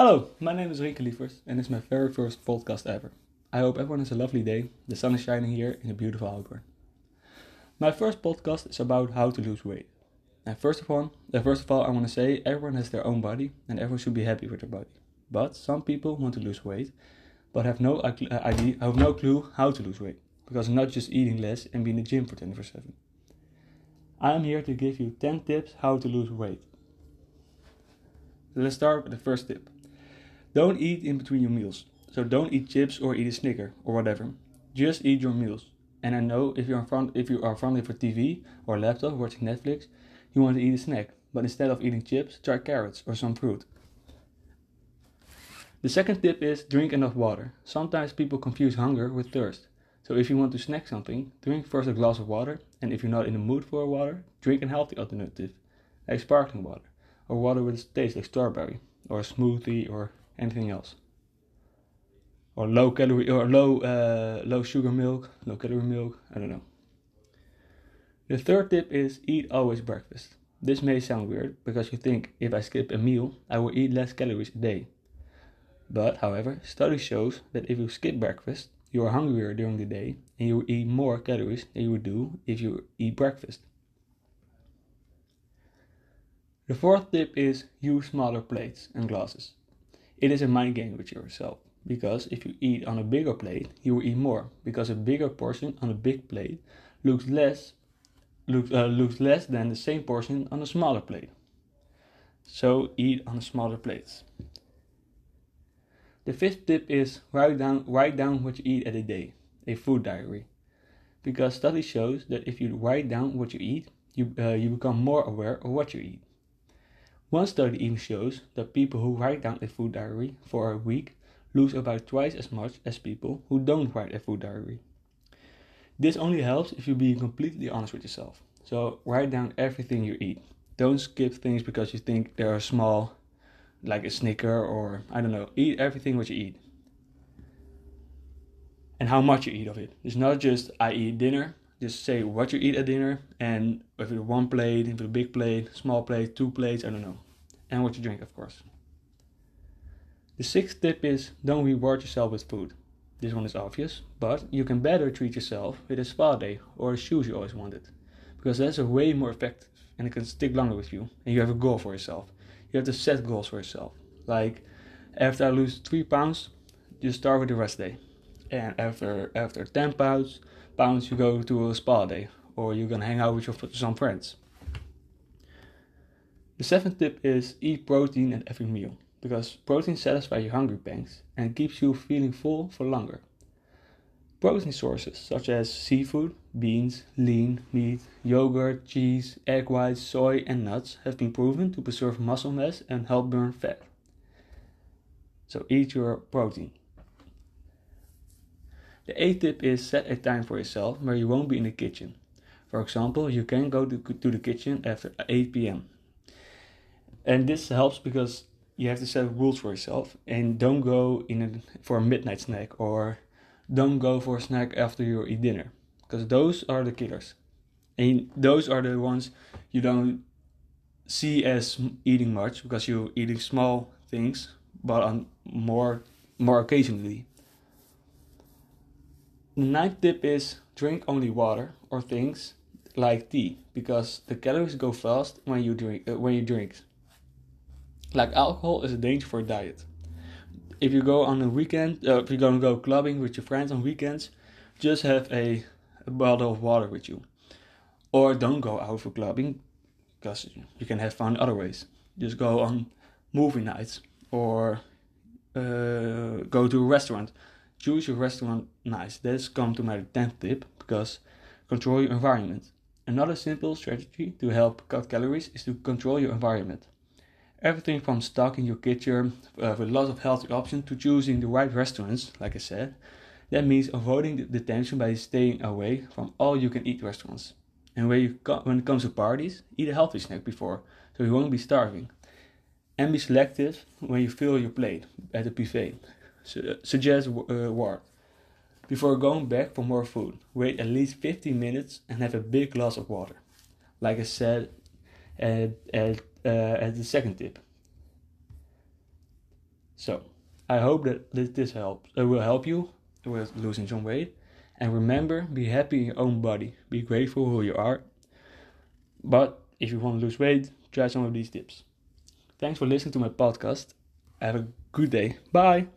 Hello, my name is Rieke Lievers and it's my very first podcast ever. I hope everyone has a lovely day. The sun is shining here in a beautiful Alkmaar. My first podcast is about how to lose weight. And first of all, uh, first of all, I want to say everyone has their own body and everyone should be happy with their body. But some people want to lose weight, but have no uh, idea, have no clue how to lose weight because not just eating less and being in the gym for 24/7. I am here to give you 10 tips how to lose weight. Let's start with the first tip. Don't eat in between your meals. So don't eat chips or eat a Snicker or whatever. Just eat your meals. And I know if you're in front if you are of a TV or laptop watching Netflix, you want to eat a snack. But instead of eating chips, try carrots or some fruit. The second tip is drink enough water. Sometimes people confuse hunger with thirst. So if you want to snack something, drink first a glass of water, and if you're not in the mood for water, drink a healthy alternative, like sparkling water, or water with a taste like strawberry, or a smoothie, or anything else. Or low calorie or low uh, low sugar milk, low calorie milk. I don't know. The third tip is eat always breakfast. This may sound weird because you think if I skip a meal, I will eat less calories a day. But however, study shows that if you skip breakfast, you are hungrier during the day and you eat more calories than you would do if you eat breakfast. The fourth tip is use smaller plates and glasses. It is a mind game with yourself because if you eat on a bigger plate, you will eat more because a bigger portion on a big plate looks less looks, uh, looks less than the same portion on a smaller plate. So eat on smaller plates. The fifth tip is write down write down what you eat at a day, a food diary. Because study shows that if you write down what you eat, you uh, you become more aware of what you eat. One study even shows that people who write down a food diary for a week lose about twice as much as people who don't write a food diary. This only helps if you be completely honest with yourself. So write down everything you eat. Don't skip things because you think they are small, like a snicker or I don't know. Eat everything what you eat. And how much you eat of it. It's not just I eat dinner just say what you eat at dinner and if it's one plate, if it's a big plate, small plate, two plates, I don't know. And what you drink, of course. The sixth tip is don't reward yourself with food. This one is obvious, but you can better treat yourself with a spa day or shoes you always wanted. Because that's a way more effective and it can stick longer with you. And you have a goal for yourself. You have to set goals for yourself. Like after I lose three pounds, just start with the rest day. And after after ten pounds, pounds you go to a spa day or you're gonna hang out with your, some friends. The seventh tip is eat protein at every meal because protein satisfies your hungry pangs and keeps you feeling full for longer. Protein sources such as seafood, beans, lean meat, yogurt, cheese, egg whites, soy, and nuts have been proven to preserve muscle mass and help burn fat. So eat your protein. The eighth tip is set a time for yourself where you won't be in the kitchen. For example, you can go to, the kitchen after 8 p.m. And this helps because you have to set rules for yourself and don't go in a, for a midnight snack or don't go for a snack after you eat dinner because those are the killers. And those are the ones you don't see as eating much because you're eating small things but on more more occasionally the ninth tip is drink only water or things like tea because the calories go fast when you drink uh, when you drink. Like alcohol is a danger for a diet. If you go on a weekend, uh, if you're gonna go clubbing with your friends on weekends, just have a, a bottle of water with you, or don't go out for clubbing because you can have fun other ways. Just go on movie nights or uh, go to a restaurant choose your restaurant nice. Let's come to my 10th tip because control your environment. Another simple strategy to help cut calories is to control your environment. Everything from stocking your kitchen uh, with lots of healthy options to choosing the right restaurants, like I said. That means avoiding the tension by staying away from all you can eat restaurants. And you when it comes to parties, eat a healthy snack before so you won't be starving. And be selective when you fill your plate at the buffet suggest uh, word. Before going back for more food, wait at least 15 minutes and have a big glass of water. Like I said at, at, uh, at the second tip. So, I hope that this, this helps. It will help you with losing some weight. And remember, be happy in your own body. Be grateful who you are. But if you want to lose weight, try some of these tips. Thanks for listening to my podcast. Have a good day. Bye.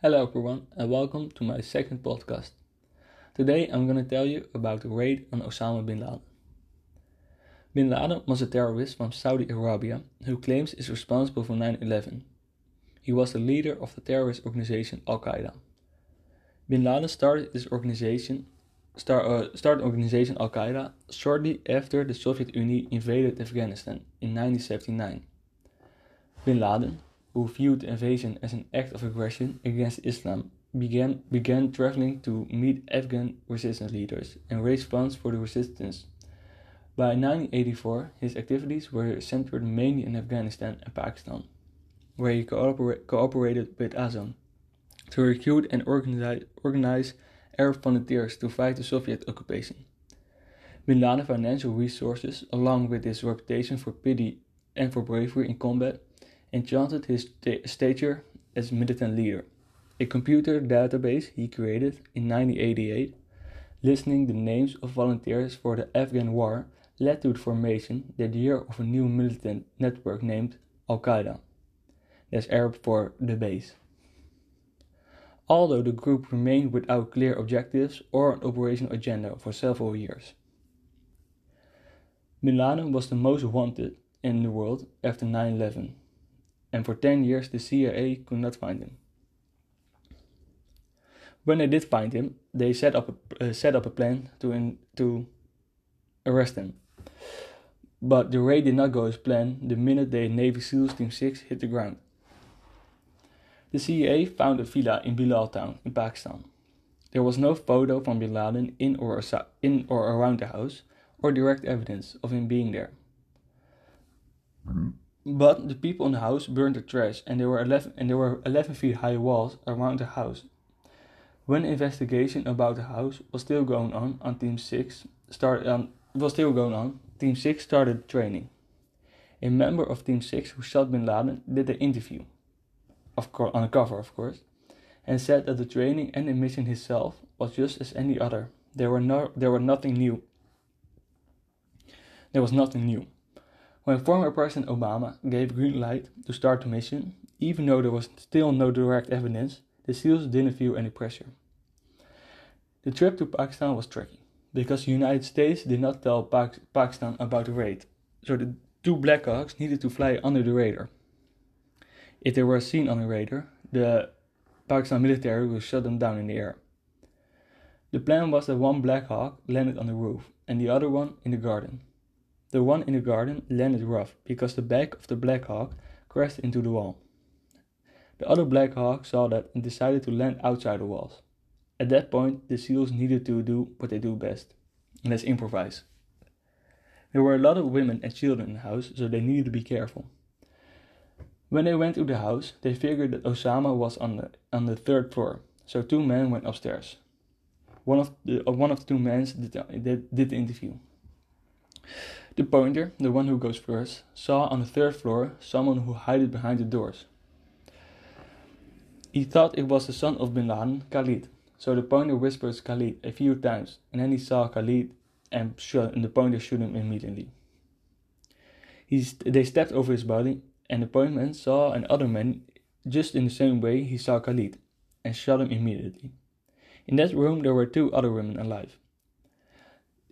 Hello, everyone, and welcome to my second podcast. Today I'm going to tell you about the raid on Osama bin Laden. Bin Laden was a terrorist from Saudi Arabia who claims is responsible for 9 11. He was the leader of the terrorist organization Al Qaeda. Bin Laden started this organization start, uh, started organization Al Qaeda shortly after the Soviet Union invaded Afghanistan in 1979. Bin Laden, who viewed invasion as an act of aggression against Islam, began, began traveling to meet Afghan resistance leaders and raise funds for the resistance. By 1984, his activities were centered mainly in Afghanistan and Pakistan, where he cooperate, cooperated with Azzam to recruit and organize, organize Arab volunteers to fight the Soviet occupation. Bin Laden's financial resources, along with his reputation for pity and for bravery in combat, enchanted his stature as militant leader. A computer database he created in 1988, listing the names of volunteers for the Afghan war, led to the formation that year of a new militant network named Al Qaeda. That's Arab for the base although the group remained without clear objectives or an operational agenda for several years. Laden was the most wanted in the world after 9 11, and for 10 years the CIA could not find him. When they did find him, they set up a, uh, set up a plan to, in, to arrest him. But the raid did not go as planned the minute the Navy SEALs Team 6 hit the ground. The CIA found a villa in Bilal town in Pakistan. There was no photo from Bin Laden in or, in or around the house or direct evidence of him being there. But the people in the house burned the trash and there were 11, and there were 11 feet high walls around the house. When investigation about the house was still going on on Team 6 started um, was still going on, Team 6 started training. A member of Team 6 who shot Bin Laden did the interview of course, on the cover, of course, and said that the training and the mission itself was just as any other. There were no, there were nothing new. There was nothing new. When former President Obama gave green light to start the mission, even though there was still no direct evidence, the SEALs didn't feel any pressure. The trip to Pakistan was tricky because the United States did not tell Pakistan about the raid, so the two Blackhawks needed to fly under the radar. If they were seen on the radar, the Pakistan military would shut them down in the air. The plan was that one Black Hawk landed on the roof and the other one in the garden. The one in the garden landed rough because the back of the Black Hawk crashed into the wall. The other Black Hawk saw that and decided to land outside the walls. At that point, the SEALs needed to do what they do best, and that's improvise. There were a lot of women and children in the house, so they needed to be careful. When they went to the house, they figured that Osama was on the, on the third floor, so two men went upstairs. One of the, uh, one of the two men did, did, did the interview. The pointer, the one who goes first, saw on the third floor someone who hid behind the doors. He thought it was the son of bin Laden, Khalid, so the pointer whispers Khalid a few times, and then he saw Khalid and, shot, and the pointer shot him immediately. He, they stepped over his body and the pointer saw another man just in the same way he saw Khalid and shot him immediately. In that room there were two other women alive.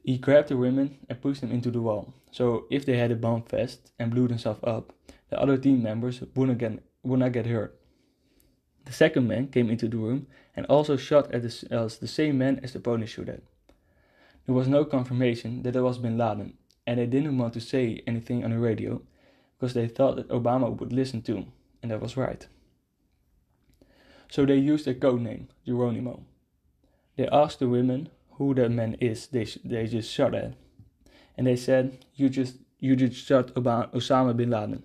He grabbed the women and pushed them into the wall, so if they had a bomb vest and blew themselves up, the other team members would not get, would not get hurt. The second man came into the room and also shot at the, uh, the same man as the police shot at. There was no confirmation that it was bin Laden, and they didn't want to say anything on the radio because they thought that Obama would listen to, and that was right. So they used a code name, Geronimo. They asked the women who the man is they, they just shot at, and they said, "You just you just shot Obama, Osama bin Laden."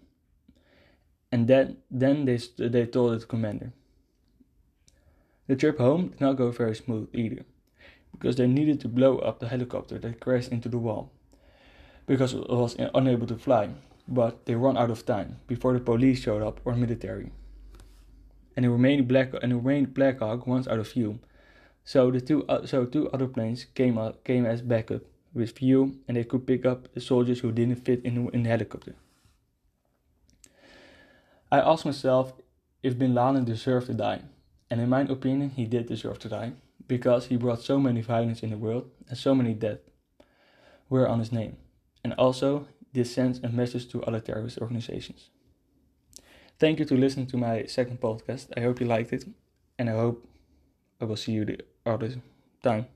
And then then they they told the commander. The trip home did not go very smooth either, because they needed to blow up the helicopter that crashed into the wall, because it was unable to fly but they run out of time before the police showed up or military. And the remaining Black and the remaining Black Hawk runs out of fuel. So the two uh, so two other planes came uh, came as backup with fuel, and they could pick up the soldiers who didn't fit in the, in the helicopter. I asked myself if Bin Laden deserved to die, and in my opinion, he did deserve to die because he brought so many violence in the world and so many death were on his name, and also this sends a message to other terrorist organizations. Thank you to listening to my second podcast. I hope you liked it, and I hope I will see you the other time.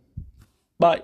Bye.